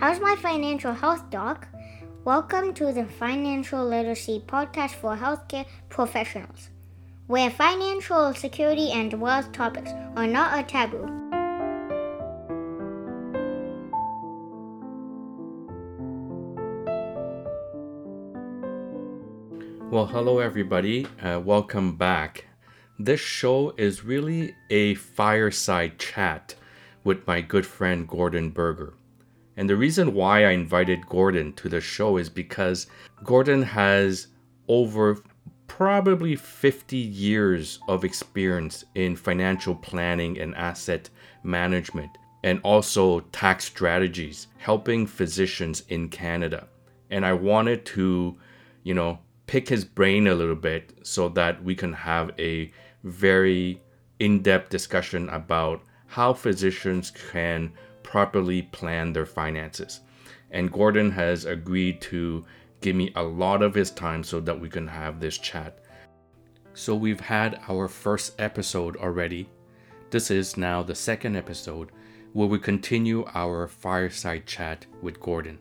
How's my financial health, Doc? Welcome to the Financial Literacy Podcast for Healthcare Professionals, where financial security and wealth topics are not a taboo. Well, hello everybody. Uh, welcome back. This show is really a fireside chat with my good friend Gordon Berger. And the reason why I invited Gordon to the show is because Gordon has over probably 50 years of experience in financial planning and asset management and also tax strategies helping physicians in Canada. And I wanted to, you know, pick his brain a little bit so that we can have a very in-depth discussion about how physicians can properly plan their finances. And Gordon has agreed to give me a lot of his time so that we can have this chat. So we've had our first episode already. This is now the second episode where we continue our fireside chat with Gordon.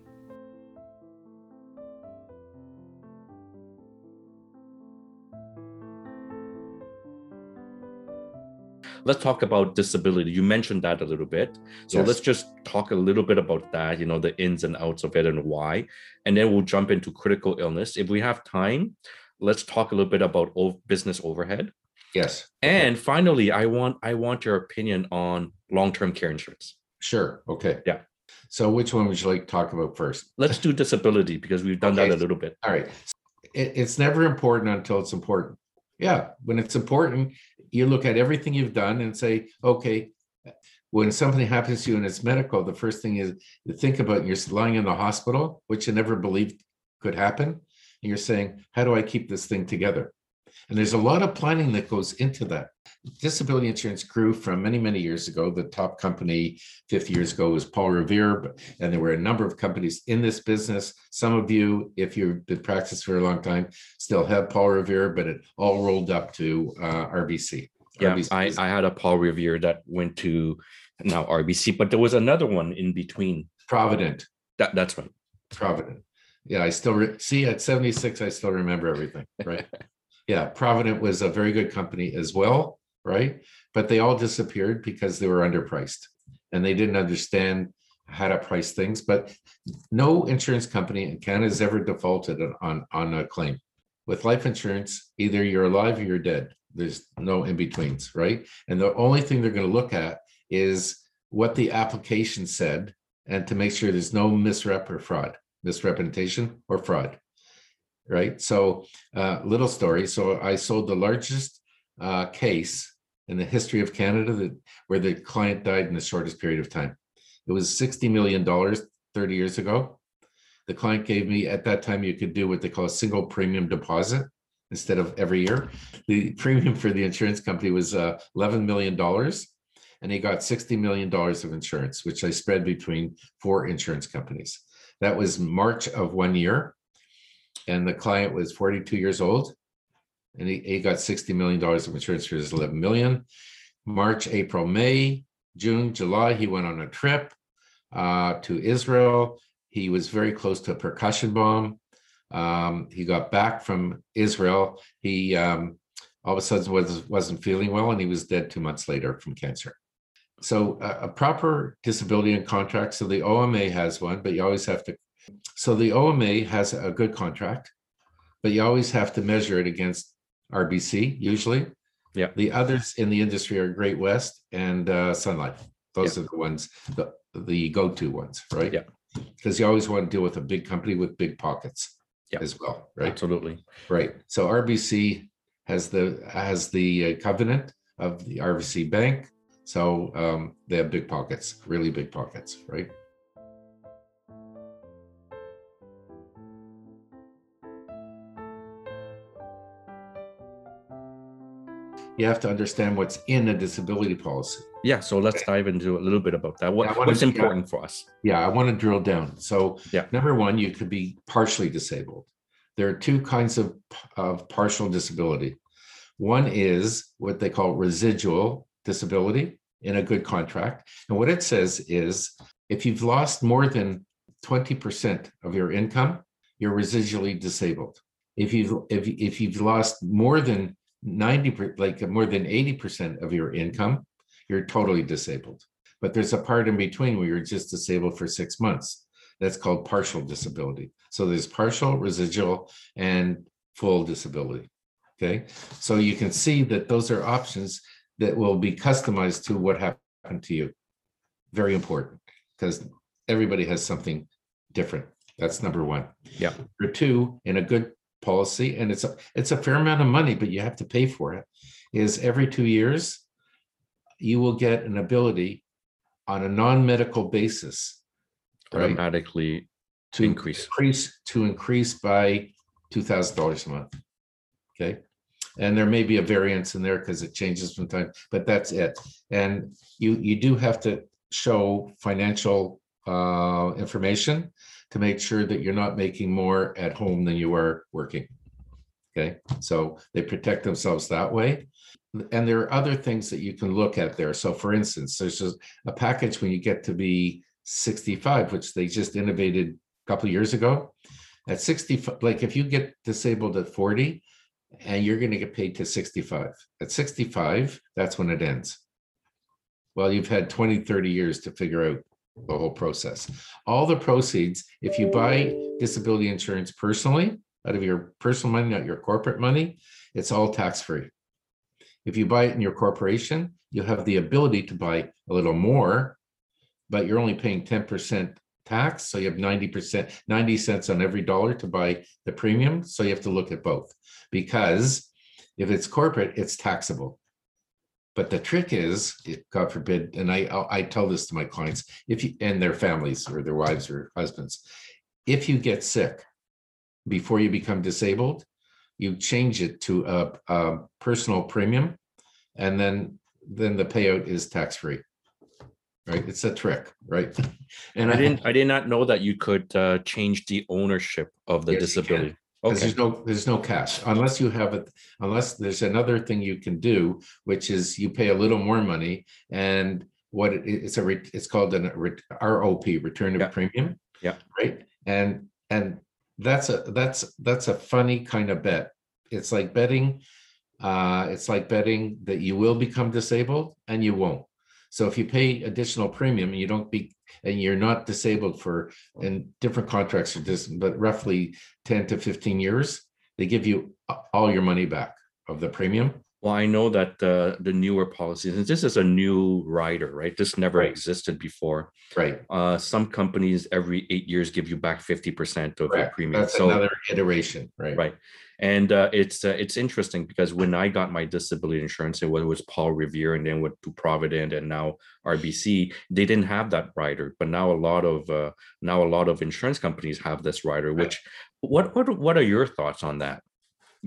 Let's talk about disability. You mentioned that a little bit. So yes. let's just talk a little bit about that, you know, the ins and outs of it and why. And then we'll jump into critical illness. If we have time, let's talk a little bit about business overhead. Yes. And finally, I want I want your opinion on long-term care insurance. Sure. Okay. Yeah. So which one would you like to talk about first? Let's do disability because we've done okay. that a little bit. All right. It, it's never important until it's important. Yeah, when it's important, you look at everything you've done and say, okay, when something happens to you and it's medical, the first thing is you think about you're lying in the hospital, which you never believed could happen. And you're saying, how do I keep this thing together? And there's a lot of planning that goes into that. Disability insurance grew from many, many years ago. The top company 50 years ago was Paul Revere, and there were a number of companies in this business. Some of you, if you've been practicing for a long time, still have Paul Revere, but it all rolled up to uh, RBC. Yeah, RBC I, I had a Paul Revere that went to now RBC, but there was another one in between. Provident. That, that's right. Provident. Yeah, I still re- see at 76, I still remember everything. Right. yeah, Provident was a very good company as well, right? But they all disappeared because they were underpriced and they didn't understand how to price things. But no insurance company in Canada has ever defaulted on, on a claim. With life insurance, either you're alive or you're dead. There's no in betweens, right? And the only thing they're going to look at is what the application said and to make sure there's no misrep or fraud, misrepresentation or fraud right? So, uh, little story. So, I sold the largest uh, case in the history of Canada that where the client died in the shortest period of time. It was sixty million dollars thirty years ago. The client gave me at that time you could do what they call a single premium deposit instead of every year. The premium for the insurance company was uh, eleven million dollars, and he got sixty million dollars of insurance, which I spread between four insurance companies. That was March of one year and the client was 42 years old and he, he got $60 million of insurance for his 11 million. March, April, May, June, July, he went on a trip uh, to Israel. He was very close to a percussion bomb. Um, he got back from Israel. He um, all of a sudden was, wasn't feeling well and he was dead two months later from cancer. So uh, a proper disability and contract. So the OMA has one, but you always have to so the OMA has a good contract, but you always have to measure it against RBC usually. Yeah. The others in the industry are Great West and uh, Sun Life. Those yeah. are the ones, the, the go-to ones, right? Yeah. Because you always want to deal with a big company with big pockets yeah. as well, right? Absolutely. Right. So RBC has the has the uh, covenant of the RBC Bank. So um, they have big pockets, really big pockets, right? You have to understand what's in a disability policy. Yeah, so let's dive into a little bit about that. What, yeah, what's to, important yeah, for us? Yeah, I want to drill down. So, yeah. number one, you could be partially disabled. There are two kinds of, of partial disability. One is what they call residual disability in a good contract. And what it says is if you've lost more than twenty percent of your income, you're residually disabled. If you've if if you've lost more than ninety like more than eighty percent of your income, you're totally disabled. But there's a part in between where you're just disabled for six months. That's called partial disability. So there's partial, residual, and full disability. Okay, so you can see that those are options that will be customized to what happened to you. Very important because everybody has something different. That's number one. Yeah. Number two, in a good policy, and it's a it's a fair amount of money, but you have to pay for it. Is every two years, you will get an ability on a non-medical basis right, automatically to increase. increase to increase by two thousand dollars a month. Okay, and there may be a variance in there because it changes from time, but that's it. And you you do have to show financial uh information to make sure that you're not making more at home than you are working. Okay, so they protect themselves that way. And there are other things that you can look at there. So for instance, there's a package when you get to be 65, which they just innovated a couple of years ago. At 65, like if you get disabled at 40 and you're going to get paid to 65. At 65, that's when it ends. Well, you've had 20, 30 years to figure out the whole process. All the proceeds, if you buy disability insurance personally, out of your personal money, not your corporate money, it's all tax free. If you buy it in your corporation, you have the ability to buy a little more, but you're only paying 10% tax. So you have 90%, 90 cents on every dollar to buy the premium. So you have to look at both because if it's corporate, it's taxable. But the trick is, God forbid, and I I tell this to my clients, if you and their families or their wives or husbands, if you get sick before you become disabled, you change it to a, a personal premium, and then then the payout is tax free. Right, it's a trick, right? And I didn't. I did not know that you could uh, change the ownership of the Yes, disability. Because Okay. there's no, there's no cash unless you have it, unless there's another thing you can do, which is you pay a little more money and what it- it's a, re- it's called an re- ROP, return Yeah. of premium. Yeah. Right? And, and that's a, that's, that's a funny kind of bet. It's like betting, uh, it's like betting that you will become disabled and you won't. So if you pay additional premium and you don't be, and you're not disabled for, and different contracts are just, but roughly ten to fifteen years, they give you all your money back of the premium. Well, I know that uh, the newer policies, and this is a new rider, right? This never Right. existed before. Right. Uh, some companies every eight years give you back fifty percent of your premium. That's so another iteration, right? right, and uh, it's uh, it's interesting because when I got my disability insurance, it was, Paul Revere, and then went to Provident, and now RBC. They didn't have that rider, but now a lot of uh, now a lot of insurance companies have this rider. Right. Which what what what are your thoughts on that?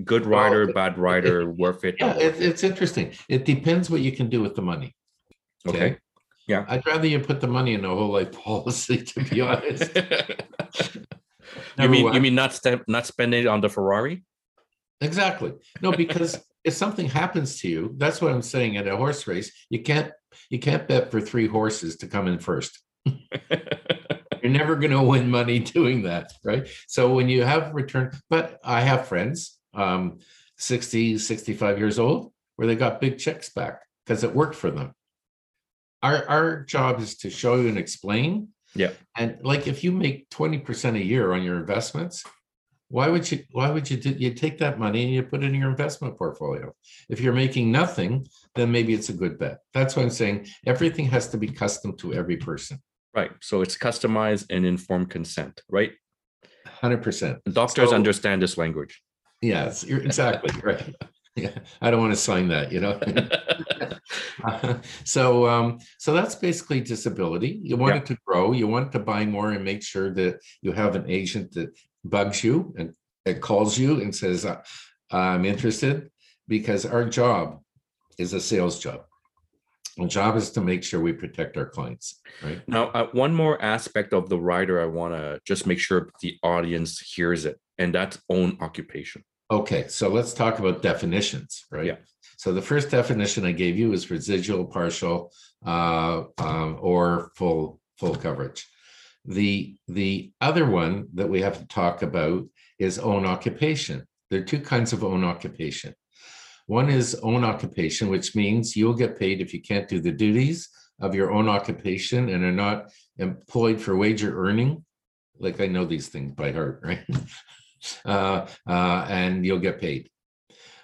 Good Well, rider, it- bad rider, worth it? Yeah, worth it? it's interesting. It depends what you can do with the money. Okay. Yeah. I'd rather you put the money in a whole life policy, to be honest. you mean you uh mean not st- not spending it on the Ferrari? Exactly. No, because if something happens to you, that's what I'm saying at a horse race, you can't, you can't bet for three horses to come in first. You're never going to win money doing that, right? So when you have return, but I have friends, um, 60, 65 years old, where they got big checks back because it worked for them. Our, our job is to show you and explain. Yeah. And like if you make 20% a year on your investments, why would you, why would you, do you take that money and you put it in your investment portfolio? If you're making nothing, then maybe it's a good bet. That's what I'm saying. Everything has to be custom to every person. right. So it's customized and informed consent, right? Hundred percent. Doctors So- understand this language. Yes, you're exactly right. Yeah, I don't want to sign that, you know? So, um, so that's basically disability. You want Yeah. it to grow, you want to buy more and make sure that you have an agent that bugs you and it calls you and says, "Uh, I'm interested, because our job is a sales job. Our job is to make sure we protect our clients, right? Now, uh, one more aspect of the rider, I want to just make sure the audience hears it, and that's own occupation. Okay, so let's talk about definitions, right? Yeah. So the first definition I gave you is residual, partial, uh, um, or full, full coverage. The the other one that we have to talk about is own occupation. There are two kinds of own occupation. One is own occupation, which means you'll get paid if you can't do the duties of your own occupation and are not employed for wager earning. Like I know these things by heart, right? uh, uh, and you'll get paid.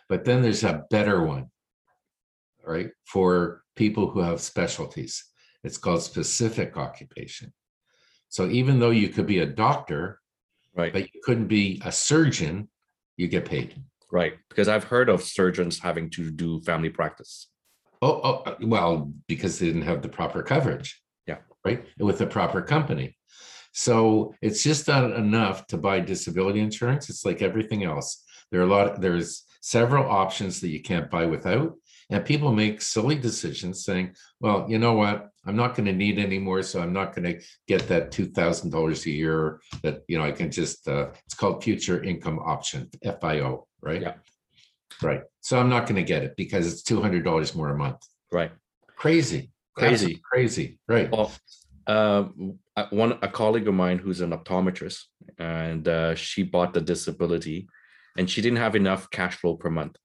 But then there's a better one, right? For people who have specialties. It's called specific occupation. So even though you could be a doctor, Right. but you couldn't be a surgeon, you get paid. Right. Because I've heard of surgeons having to do family practice. Oh, oh, uh, well, because they didn't have the proper coverage. Yeah. Right. With the proper company. So it's just not enough to buy disability insurance. It's like everything else. There are a lot, there's several options that you can't buy without. And people make silly decisions saying, well, you know what? I'm not going to need any more. So I'm not going to get that $2,000 a year that, you know, I can just, uh, it's called future income option, FIO, right? Yeah. Right. So I'm not going to get it because it's $200 more a month. Right. Crazy. Crazy. Absolutely Crazy. Right. Well, uh, one a colleague of mine who's an optometrist, and uh, she bought the disability, and she didn't have enough cash flow per month.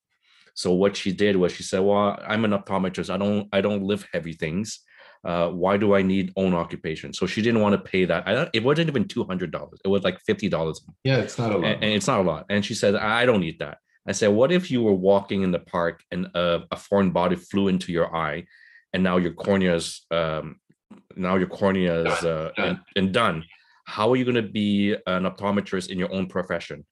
So what she did was she said, "Well, I'm an optometrist. I don't I don't lift heavy things. Uh, why do I need own occupation?" So she didn't want to pay that. I, it wasn't even two hundred dollars. It was like fifty dollars, Yeah, it's not a lot. and, and it's not a lot. And she said, "I don't need that." I said, "What if you were walking in the park and uh, a foreign body flew into your eye, and now your cornea is um, now your cornea is uh, Done. and, and done? How are you going to be an optometrist in your own profession?"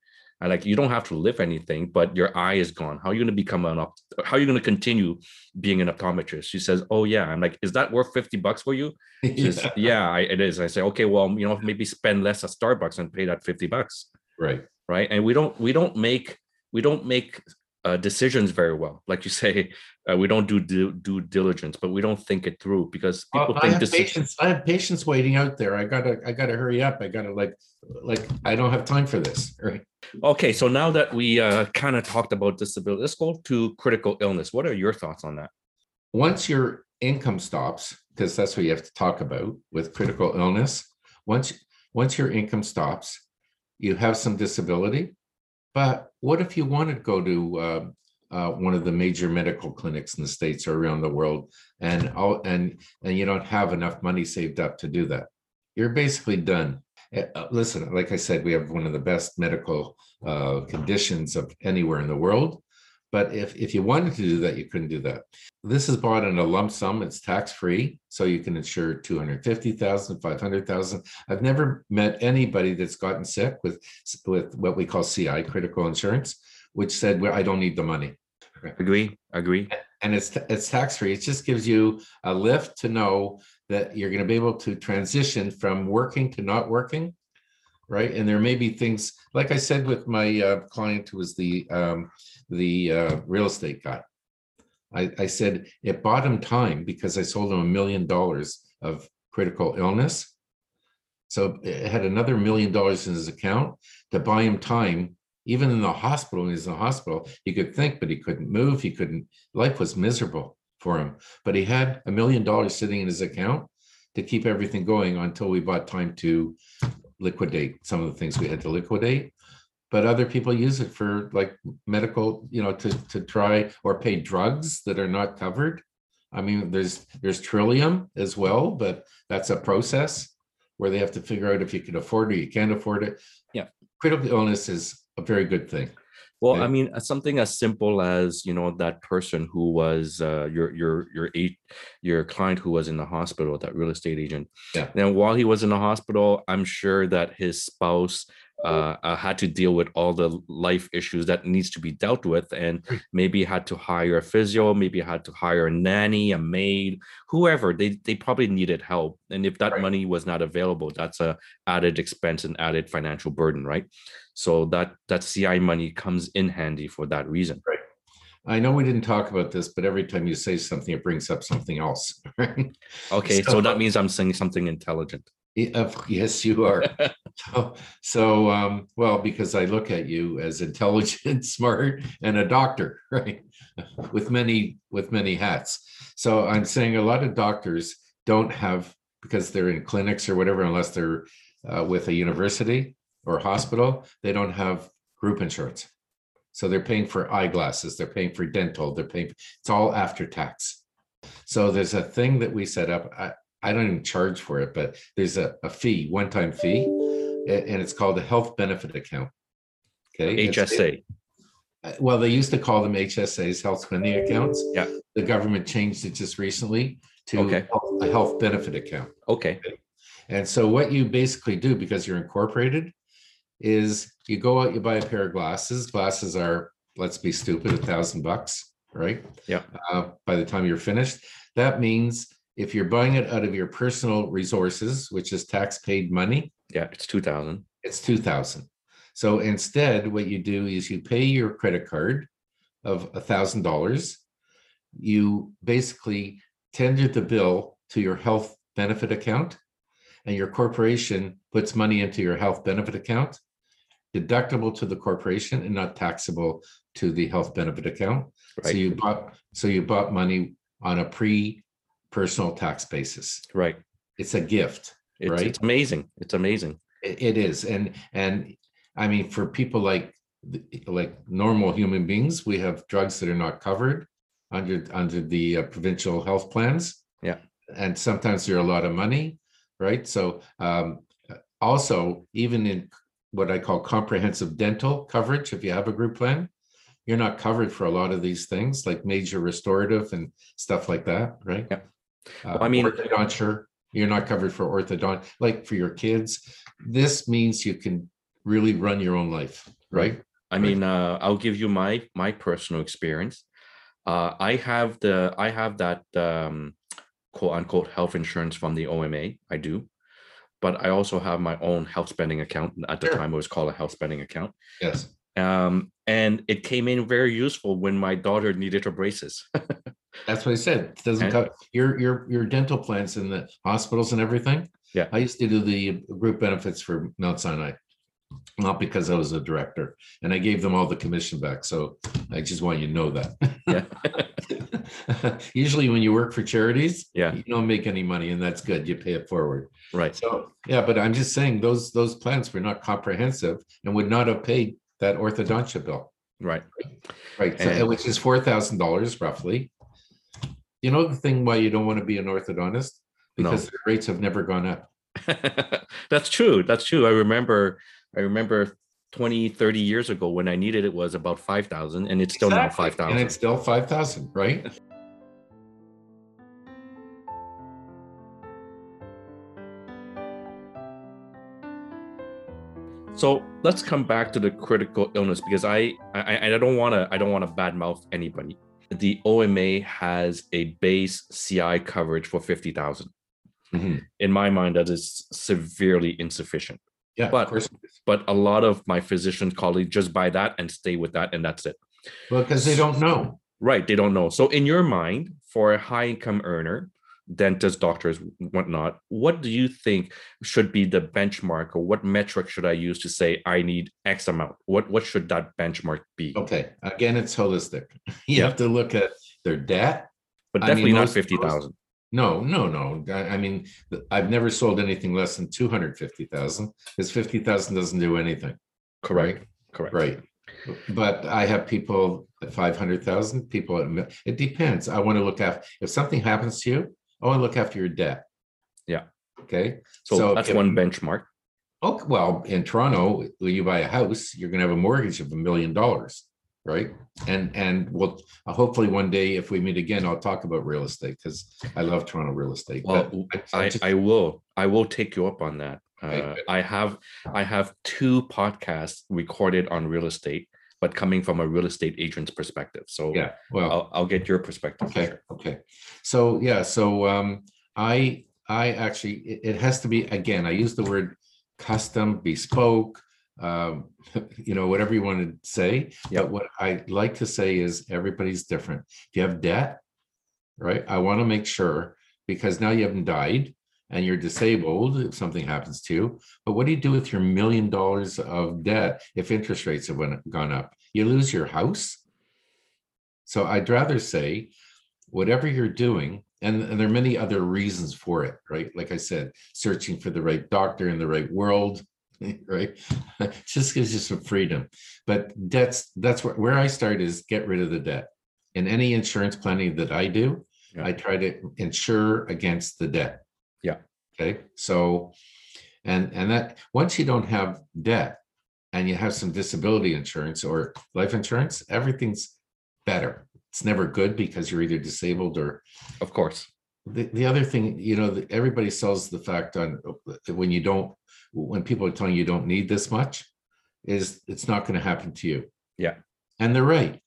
And like you don't have to lift anything, but your eye is gone. How are you going to become an op- How are you going to continue being an optometrist? She says, "Oh yeah." I'm like, "Is that worth fifty bucks for you?" She says, Yeah, yeah, I, it is. I say, okay, well, you know, maybe spend less at Starbucks and pay that fifty bucks Right. right and we don't we don't make we don't make uh, decisions very well like you say uh, we don't do due, due diligence but we don't think it through because people Well, I think have this patients, I have patients waiting out there. I gotta, I gotta hurry up. I gotta like, like, I don't have time for this. Right. okay so now that we uh, kind of talked about disability let's go to critical illness what are your thoughts on that Once your income stops, because that's what you have to talk about with critical illness. Once, once your income stops, you have some disability. But what if you want to go to uh, uh, one of the major medical clinics in the states or around the world, and and and you don't have enough money saved up to do that? You're basically done. Uh, uh, listen, like I said, we have one of the best medical uh, conditions of anywhere in the world. But if if you wanted to do that, you couldn't do that. This is bought in a lump sum. It's tax free, so you can insure 250,000, 500,000. I've never met anybody that's gotten sick with with what we call CI, critical insurance, which said, "Well, I don't need the money." agree agree And it's it's tax free. It just gives you a lift to know that you're going to be able to transition from working to not working, right? And there may be things like I said with my uh, client who was the um, the uh, real estate guy. I, I said it bought him time because I sold him a million dollars of critical illness. So it had another million dollars in his account to buy him time. Even in the hospital, when he's in the hospital, he could think, but he couldn't move. He couldn't, life was miserable for him. But he had a million dollars sitting in his account to keep everything going until we bought time to liquidate some of the things we had to liquidate. But other people use it for like medical you know to to try or pay drugs that are not covered. I mean there's there's trillium as well but that's a process where they have to figure out if you can afford it you can't afford it. Yeah. critical illness is a very good thing Well, Yeah. I mean, uh, something as simple as you know that person who was uh, your your your eight your client who was in the hospital, that real estate agent. Yeah. Then while he was in the hospital, I'm sure that his spouse uh, uh, had to deal with all the life issues that needs to be dealt with, and maybe had to hire a physio, maybe had to hire a nanny, a maid, whoever. They they probably needed help, and if that Right. money was not available, that's a added expense and added financial burden, right? So that that CI money comes in handy for that reason. Right. I know we didn't talk about this but every time you say something it brings up something else right? Okay, so, So- that means I'm saying something intelligent. Yes you are so, so um well because i look at you as intelligent smart and a doctor right with many with many hats so i'm saying a lot of doctors don't have because they're in clinics or whatever, unless they're uh, with a university or hospital, they don't have group insurance. So they're paying for eyeglasses, they're paying for dental, they're paying, it's all after tax. So there's a thing that we set up. I, I don't even charge for it, but there's a, a fee, one-time fee, and it's called a health benefit account. Okay. HSA. uh, Well, they used to call them HSAs, health spending accounts. Yeah. The government changed it just recently to Okay. a health benefit account. Okay. And so what you basically do, because you're incorporated, is you go out, you buy a pair of glasses. Glasses are, let's be stupid, a thousand bucks, right? Yeah. Uh, by the time you're finished, that means if you're buying it out of your personal resources, which is tax paid money, Yeah, it's two thousand. it's two thousand. So instead, what you do is you pay your credit card of a thousand dollars. You basically tender the bill to your health benefit account. And your corporation puts money into your health benefit account, deductible to the corporation and not taxable to the health benefit account. Right. So you bought, so you bought money on a pre-personal tax basis. Right. It's a gift. It's, Right. it's amazing. It's amazing. It, it is, and and I mean, for people like like normal human beings, we have drugs that are not covered under under the uh, provincial health plans. Yeah. and sometimes they're a lot of money, right? So um, also, even in what I call comprehensive dental coverage, if you have a group plan, you're not covered for a lot of these things like major restorative and stuff like that, right? Yeah. Uh, Well, I mean- orthodonture, you're not covered for orthodont, like for your kids. This means you can really run your own life, right? I mean, uh, I'll give you my my personal experience. Uh, I have the I have that um, quote unquote health insurance from the OMA. I do, but I also have my own health spending account. At the Sure. time, it was called a health spending account, Yes. um, and it came in very useful when my daughter needed her braces. That's what I said. It doesn't And- cover your your your dental plans in the hospitals and everything. Yeah. I used to do the group benefits for Mount Sinai. Not because I was a director and I gave them all the commission back. So I just want you to know that. yeah, Usually when you work for charities, yeah, you don't make any money and that's good. You pay it forward. right. So, yeah, but I'm just saying those those plans were not comprehensive and would not have paid that orthodontia bill. Right. Right, so, And- which is four thousand dollars roughly. You know the thing why you don't want to be an orthodontist? No. Because the rates have never gone up. That's true. That's true. I remember I remember 20, 30 years ago when I needed it was about 5,000 and it's still now Exactly, 5,000. And it's still five thousand, right? So let's come back to the critical illness because I I, I don't want to I don't want to badmouth anybody. The OMA has a base CI coverage for 50,000. Mhm. In my mind that is severely insufficient. Yeah, But- of course. But a lot of my physician colleagues just buy that and stay with that and that's it. Well, because they don't know. Right. They don't know. So, in your mind, for a high income earner, dentists, doctors, whatnot, what do you think should be the benchmark or what metric should I use to say I need X amount? What what should that benchmark be? Okay, again, it's holistic. You Yeah. have to look at their debt. But I mean, definitely not most- 50,000. No, no, no. I, I mean, I've never sold anything less than two hundred fifty thousand because fifty thousand doesn't do anything. Correct. Correct. Right. But I have people at five hundred thousand, people at, it depends. I want to look after, if something happens to you, I want to look after your debt. Yeah. Okay. So, So that's if- one benchmark. Oh, well, in Toronto, when you buy a house, you're gonna have a mortgage of a million dollars, right? And, and we'll, uh, hopefully one day, if we meet again, I'll talk about real estate, because I love Toronto real estate. Well, but I- I I, just- I will I will take you up on that. Uh. I have I have two podcasts recorded on real estate, but coming from a real estate agent's perspective. So Yeah, well. I'll, I'll get your perspective. Okay, sure. okay. So, yeah, so um, I, I actually, it, it has to be, again, I use the word custom, bespoke, um, you know, whatever you want to say. Yep. But what I like to say is everybody's different. If you have debt, right, I want to make sure, because now you haven't died and you're disabled if something happens to you. But what do you do with your million dollars of debt if interest rates have went, gone up? You lose your house? So I'd rather say, whatever you're doing, and, and there are many other reasons for it, right? Like I said, searching for the right doctor in the right world, right? Just gives you some freedom. But that's that's where, where I start is get rid of the debt. In any insurance planning that I do, Yeah. I try to insure against the debt. Yeah. Okay. So and and that once you don't have debt and you have some disability insurance or life insurance, everything's better. It's never good because you're either disabled or Of course. the, the other thing, you know, everybody sells the fact on uh, when you don't, when people are telling you don't need this much, is it's not going to happen to you. Yeah. And they're right.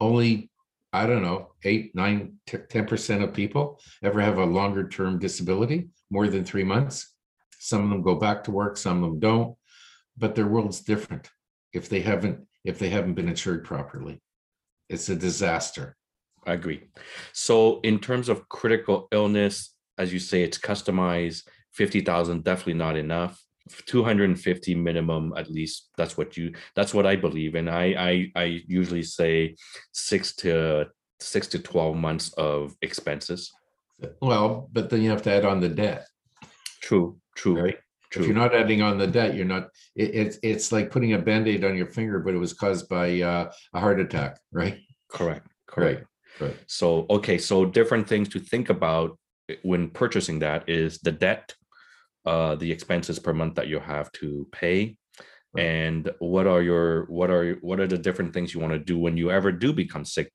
Only, I don't know, eight, nine, ten percent of people ever have a longer term disability, more than three months. Some of them go back to work, some of them don't, but their world's different. If they haven't, if they haven't been insured properly, it's a disaster. I agree. So in terms of critical illness, as you say, it's customized. Fifty thousand definitely not enough. Two hundred and fifty minimum, at least. That's what you. That's what I believe, and I I I usually say six to six to twelve months of expenses. Well, but then you have to add on the debt. True. True. Right. True. If you're not adding on the debt, you're not, it, it's, it's like putting a Band-Aid on your finger, but it was caused by uh, a heart attack, right? correct. Correct. Right. So, okay, so different things to think about when purchasing that is the debt, uh, the expenses per month that you have to pay, and what are your what are what are the different things you want to do when you ever do become sick?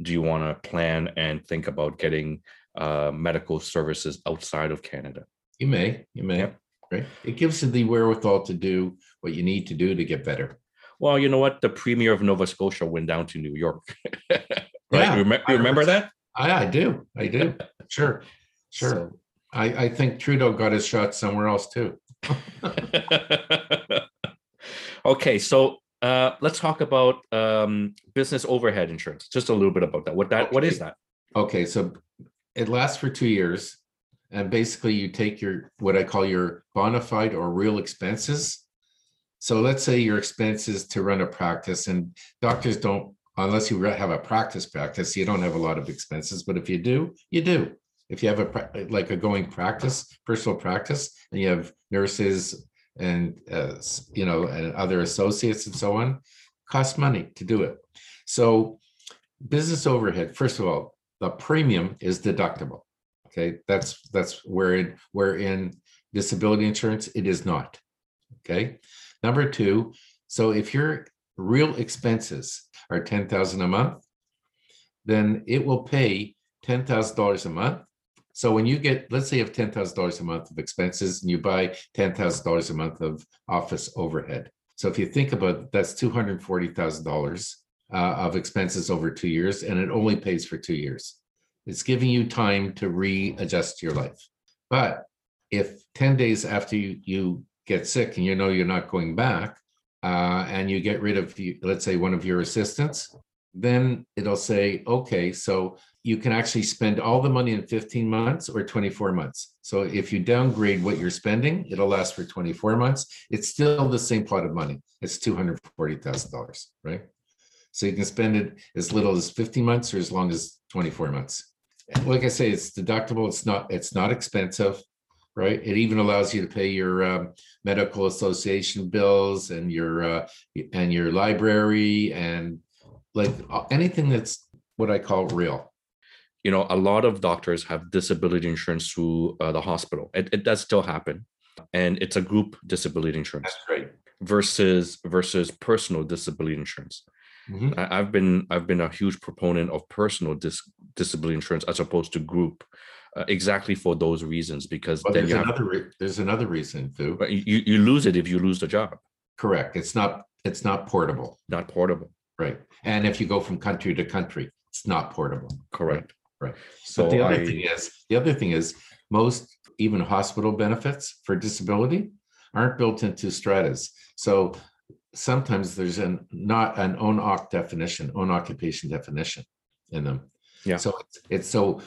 Do you want to plan and think about getting uh, medical services outside of Canada? You may, you may, Yep. right? It gives you the wherewithal to do what you need to do to get better. Well, you know what? The premier of Nova Scotia went down to New York, right? Yeah, you, remem- you remember that? I, I do, I do, sure, sure. So- I, I think Trudeau got his shot somewhere else too. okay, so uh, let's talk about um, business overhead insurance. Just a little bit about that. What that? What is that? Okay, so it lasts for two years. And basically you take your, what I call your bona fide or real expenses. So let's say your expenses to run a practice and doctors don't, unless you have a practice practice, you don't have a lot of expenses, but if you do, you do. If you have a, like a going practice, personal practice, and you have nurses and, uh, you know, and other associates and so on, costs money to do it. So business overhead, first of all, the premium is deductible. Okay, that's that's where it where in disability insurance it is not. Okay. Number two, so if your real expenses are ten thousand a month, then it will pay ten thousand dollars a month. So when you get, let's say you have ten thousand dollars a month of expenses and you buy ten thousand dollars a month of office overhead. So if you think about it, that's two hundred forty thousand dollars uh, of expenses over two years, and it only pays for two years. It's giving you time to readjust your life. But if 10 days after you, you get sick and you know you're not going back, uh, and you get rid of, let's say, one of your assistants, then it'll say, okay, so you can actually spend all the money in 15 months or 24 months. So if you downgrade what you're spending, it'll last for 24 months. It's still the same pot of money. It's $240,000, right? So you can spend it as little as 15 months or as long as 24 months. Like I say, it's deductible. It's not, it's not expensive, right? It even allows you to pay your um, medical association bills and your, uh, and your library and like anything that's what I call real. You know, a lot of doctors have disability insurance through uh, the hospital. It, it does still happen, and it's a group disability insurance That's great. versus versus personal disability insurance. Mhm. I, I've been I've been a huge proponent of personal dis, disability insurance as opposed to group, uh, exactly for those reasons. Because Well, then there's you have, another, re- there's another reason too. you you lose it if you lose the job, Correct. It's not, it's not portable, not portable. Right? And if you go from country to country, it's not portable. Correct. right. So But the other I- thing is, the other thing is, most even hospital benefits for disability aren't built into stratas. So sometimes there's an not an own oc definition, own occupation definition in them. Yeah. So it's, it's so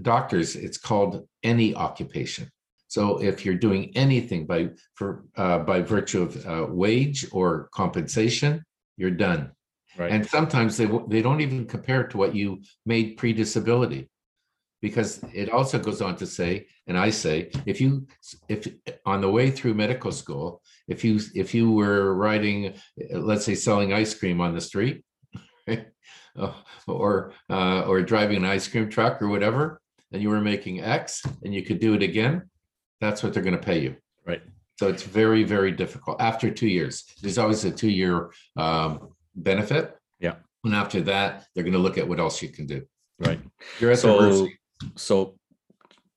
doctors, it's called any occupation. So if you're doing anything by for uh, by virtue of uh, wage or compensation, you're done. Right. And sometimes they, they don't even compare it to what you made pre-disability. because it also goes on to say, and I say, if you, if on the way through medical school, if you, if you were riding, let's say selling ice cream on the street, uh, or, uh, or driving an ice cream truck or whatever, and you were making X and you could do it again, that's what they're gonna pay you. Right. So it's very, very difficult. After two years, there's always a two-year um, benefit. Yeah. And after that, they're gonna look at what else you can do. Right. You're at the So, mercy. so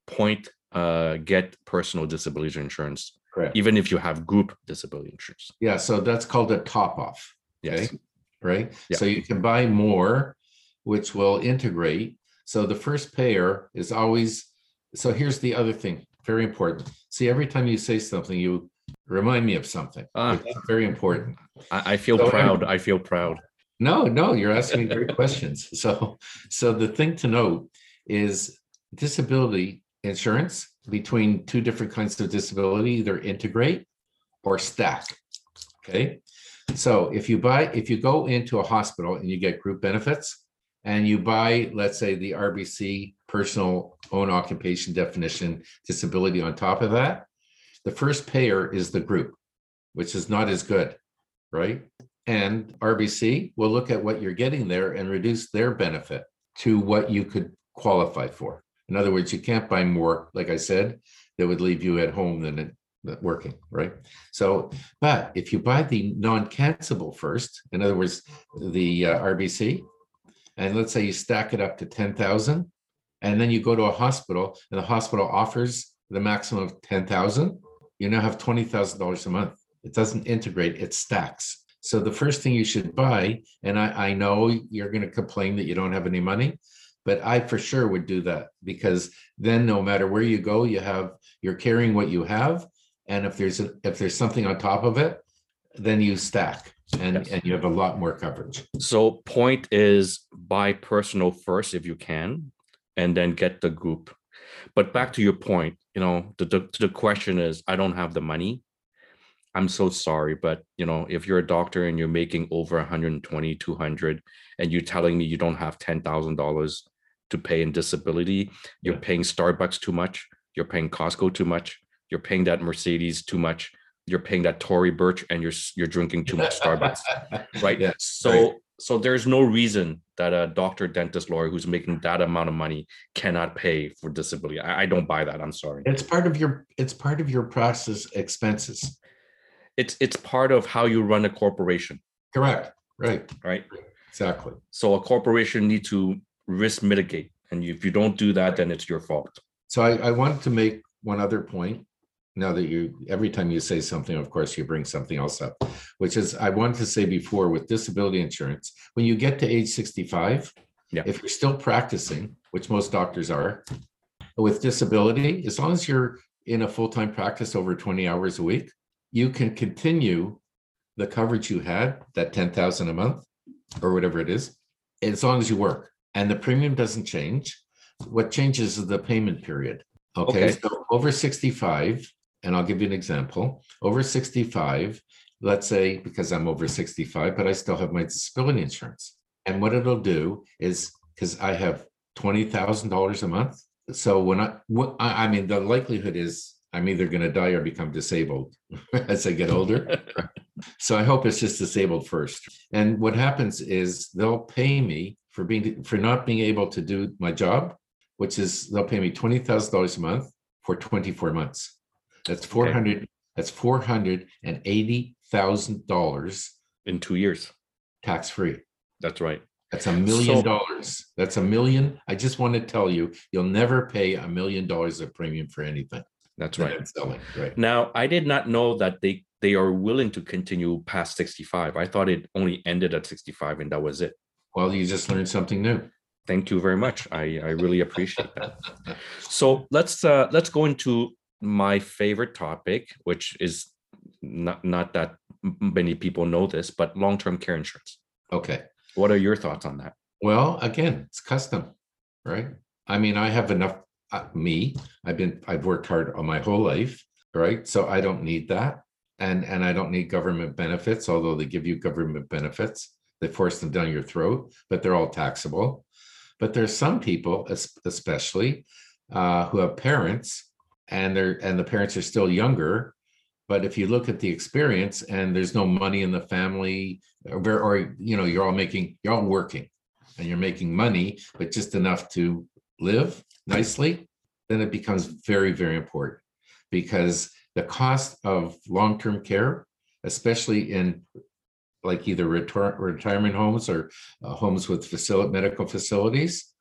point, uh, get personal disability insurance, Correct. even if you have group disability insurance. Yeah, so that's called a top off. Yes. Right? Yeah. So you can buy more, which will integrate. So the first payer is always, so here's the other thing, very important. See, every time you say something, you remind me of something. Ah. It's Very important. I, I feel So, proud. I feel proud. No, no, you're asking me great questions. So, so the thing to note is disability insurance between two different kinds of disability, either integrate or stack. Okay. So if you buy, if you go into a hospital and you get group benefits and you buy, let's say the RBC personal own occupation definition disability on top of that, the first payer is the group, which is not as good, right? And RBC will look at what you're getting there and reduce their benefit to what you could qualify for. In other words, you can't buy more, like I said, that would leave you at home than working, right? So, but if you buy the non-cancelable first, in other words, the uh, RBC, and let's say you stack it up to ten thousand, and then you go to a hospital and the hospital offers the maximum of ten thousand, you now have twenty thousand dollars a month. It doesn't integrate, it stacks. So the first thing you should buy, and I, I know you're going to complain that you don't have any money, but I for sure would do that because then no matter where you go, you have, you're carrying what you have. And if there's, a if there's something on top of it, then you stack and, Yes. and you have a lot more coverage. So point is buy personal first if you can, and then get the group. But back to your point, you know, the, the, the question is, I don't have the money. I'm so sorry, but you know, if you're a doctor and you're making over 120, 200, and you're telling me you don't have $10,000 to pay in disability, you're Yeah. paying Starbucks too much, you're paying Costco too much, you're paying that Mercedes too much, you're paying that Tory Burch and you're you're drinking too much Starbucks right? Yeah, So so there's no reason that a doctor, dentist, lawyer who's making that amount of money cannot pay for disability. I, I don't buy that. I'm sorry. It's part of your, it's part of your process expenses. It's it's part of how you run a corporation, Correct, right, right? exactly. So a corporation need to risk mitigate, and if you don't do that, then it's your fault. So I, I wanted to make one other point. Now that you, every time you say something, of course, you bring something else up, which is I wanted to say before with disability insurance, when you get to age 65, Yeah. if you're still practicing, which most doctors are, with disability, as long as you're in a full-time practice over 20 hours a week, you can continue the coverage you had, that 10,000 a month or whatever it is, as long as you work and the premium doesn't change. What changes is the payment period. Okay, Okay. so over 65, and I'll give you an example, over 65, let's say, because I'm over 65, but I still have my disability insurance. And what it'll do is, because I have $20,000 a month. So when I, I, mean, the likelihood is I'm either going to die or become disabled as I get older. So I hope it's just disabled first. And what happens is they'll pay me for being, for not being able to do my job, which is they'll pay me twenty thousand dollars a month for twenty-four months. That's four hundred, that's four hundred and eighty thousand dollars In two years, tax-free. that's right. That's a million So- dollars. That's a million. I just want to tell you, you'll never pay a million dollars of premium for anything. That's that right. I'm Selling, right? Now, I did not know that they they are willing to continue past 65. I thought it only ended at 65 and that was it. Well, you just learned something new. Thank you very much. I, I really appreciate that. So let's uh, let's go into my favorite topic, which is not not that many people know this, but long-term care insurance. Okay. What are your thoughts on that? Well, again, it's custom, right? I mean, I have enough, uh, me, I've been, I've worked hard all my whole life, right? So I don't need that. And, and I don't need government benefits, although they give you government benefits. They force them down your throat, but they're all taxable. But there's some people, especially, uh, who have parents, and they're and the parents are still younger. But if you look at the experience, and there's no money in the family, or, or you know, you're all making, you're all working, and you're making money, but just enough to live nicely, then it becomes very, very important because the cost of long-term care, especially in like either retirement homes or uh, homes with facility medical facilities,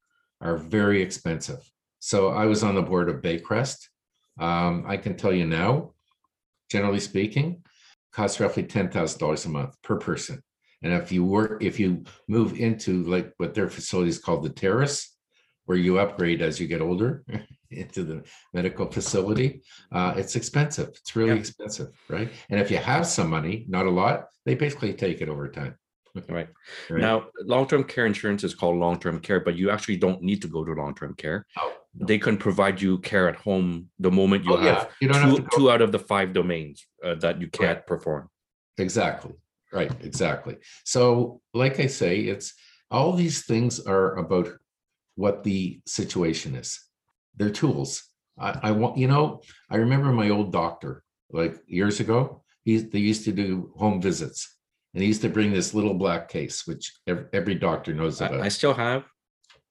are very expensive. So I was on the board of Baycrest. Um, I can tell you now, generally speaking, costs roughly ten thousand dollars a month per person. And if you work, if you move into like what their facilities called the terrace, where you upgrade as you get older into the medical facility, uh, it's expensive. It's really expensive, right? And if you have some money, not a lot, they basically take it over time. Right. right. Now, long term care insurance is called long term care, but you actually don't need to go to long term care. Oh, no. They can provide you care at home the moment you oh, have, yeah. you don't two, have two out of the five domains uh, that you can't right. perform. Exactly. Right. Exactly. So, like I say, it's all these things are about what the situation is. They're tools. I, I want, you know, I remember my old doctor like years ago. He, they used to do home visits and he used to bring this little black case, which every, every doctor knows about. I, I still have.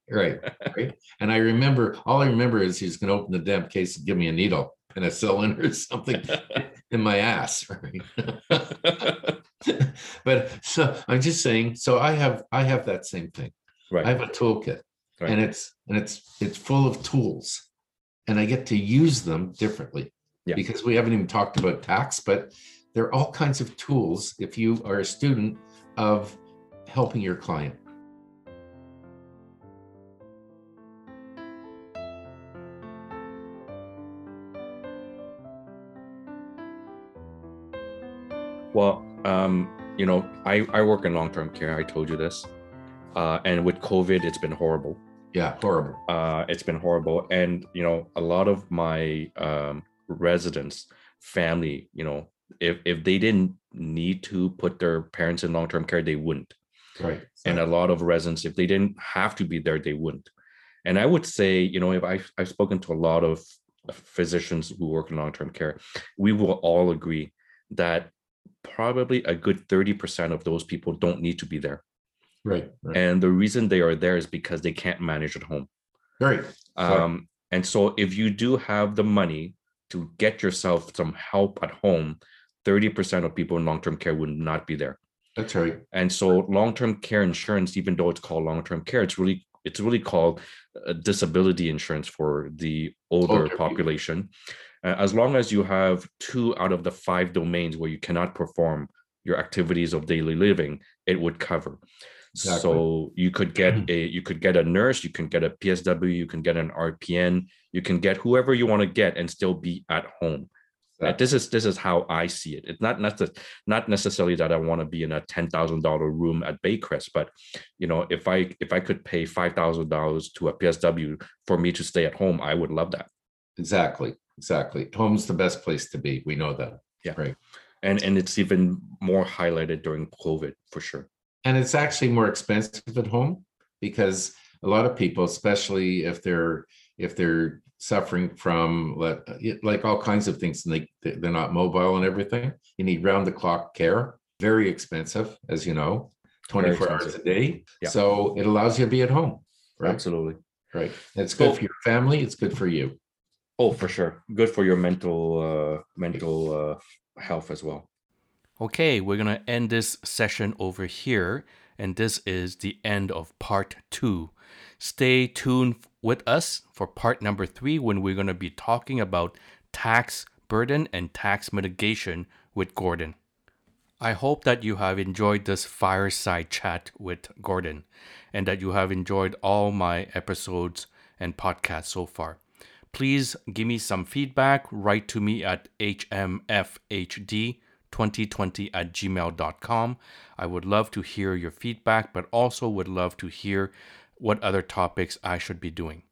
Right, right. and I remember, all I remember is he's going to open the damn case and give me a needle, and a penicillin or something in my ass. Right. but so I'm just saying. So I have, I have that same thing. Right. I have a toolkit, right. and it's and it's it's full of tools, and I get to use them differently. Yeah. Because we haven't even talked about tax, but there are all kinds of tools if you are a student of helping your client. Well, um, you know, I, I work in long term care. I told you this. Uh, and with COVID, it's been horrible. Yeah, horrible. Uh, it's been horrible. And, you know, a lot of my um, residents, family, you know, if if they didn't need to put their parents in long-term care they wouldn't right and a lot of residents if they didn't have to be there they wouldn't and i would say you know if I, i've spoken to a lot of physicians who work in long-term care we will all agree that probably a good 30% of those people don't need to be there right, right. and the reason they are there is because they can't manage at home right um, and so if you do have the money to get yourself some help at home 30% of people in long-term care would not be there. That's right. And so long-term care insurance, even though it's called long-term care, it's really it's really called disability insurance for the older, older population. Uh, Uh, as long as you have two out of the five domains where you cannot perform your activities of daily living, it would cover. Exactly. So you could get a you could get a nurse, you can get a PSW, you can get an RPN, you can get whoever you want to get and still be at home. Right. This is this is how I see it. It's not not not necessarily that I want to be in a ten thousand dollar room at Baycrest, but you know, if I if I could pay five thousand dollars to a PSW for me to stay at home, I would love that. Exactly, exactly. Home's the best place to be. We know that. Yeah, right. And and it's even more highlighted during COVID for sure. And it's actually more expensive at home because a lot of people, especially if they're if they're suffering from like all kinds of things and they they're not mobile and everything you need round the clock care very expensive as you know 24 hours a day yeah. so it allows you to be at home right absolutely right it's good for your family it's good for you oh for sure good for your mental uh mental uh health as well okay we're gonna end this session over here and this is the end of part two Stay tuned with us for part number three when we're to be talking about tax burden and tax mitigation with Gordon. I hope that you have enjoyed this fireside chat with Gordon and that you have enjoyed all my episodes and podcasts so far. Please give me some feedback. Write to me at hmfhd2020 at gmail.com. I would love to hear your feedback, but also would love to hear what other topics I should be doing.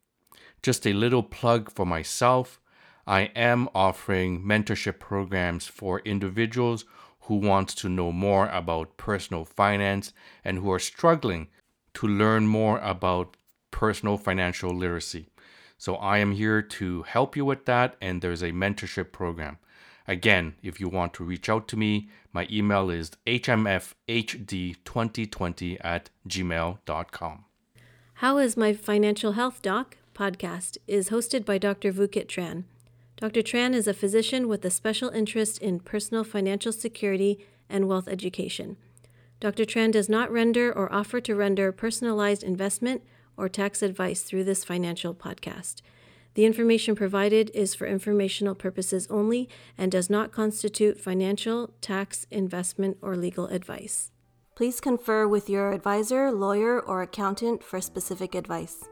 Just a little plug for myself I am offering mentorship programs for individuals who want to know more about personal finance and who are struggling to learn more about personal financial literacy. So I am here to help you with that, and there's a mentorship program. Again, if you want to reach out to me, my email is hmfhd2020 at gmail.com. How is My Financial Health Doc podcast is hosted by Dr. Vukit Tran. Dr. Tran is a physician with a special interest in personal financial security and wealth education. Dr. Tran does not render or offer to render personalized investment or tax advice through this financial podcast. The information provided is for informational purposes only and does not constitute financial, tax, investment, or legal advice. Please confer with your advisor, lawyer, or accountant for specific advice.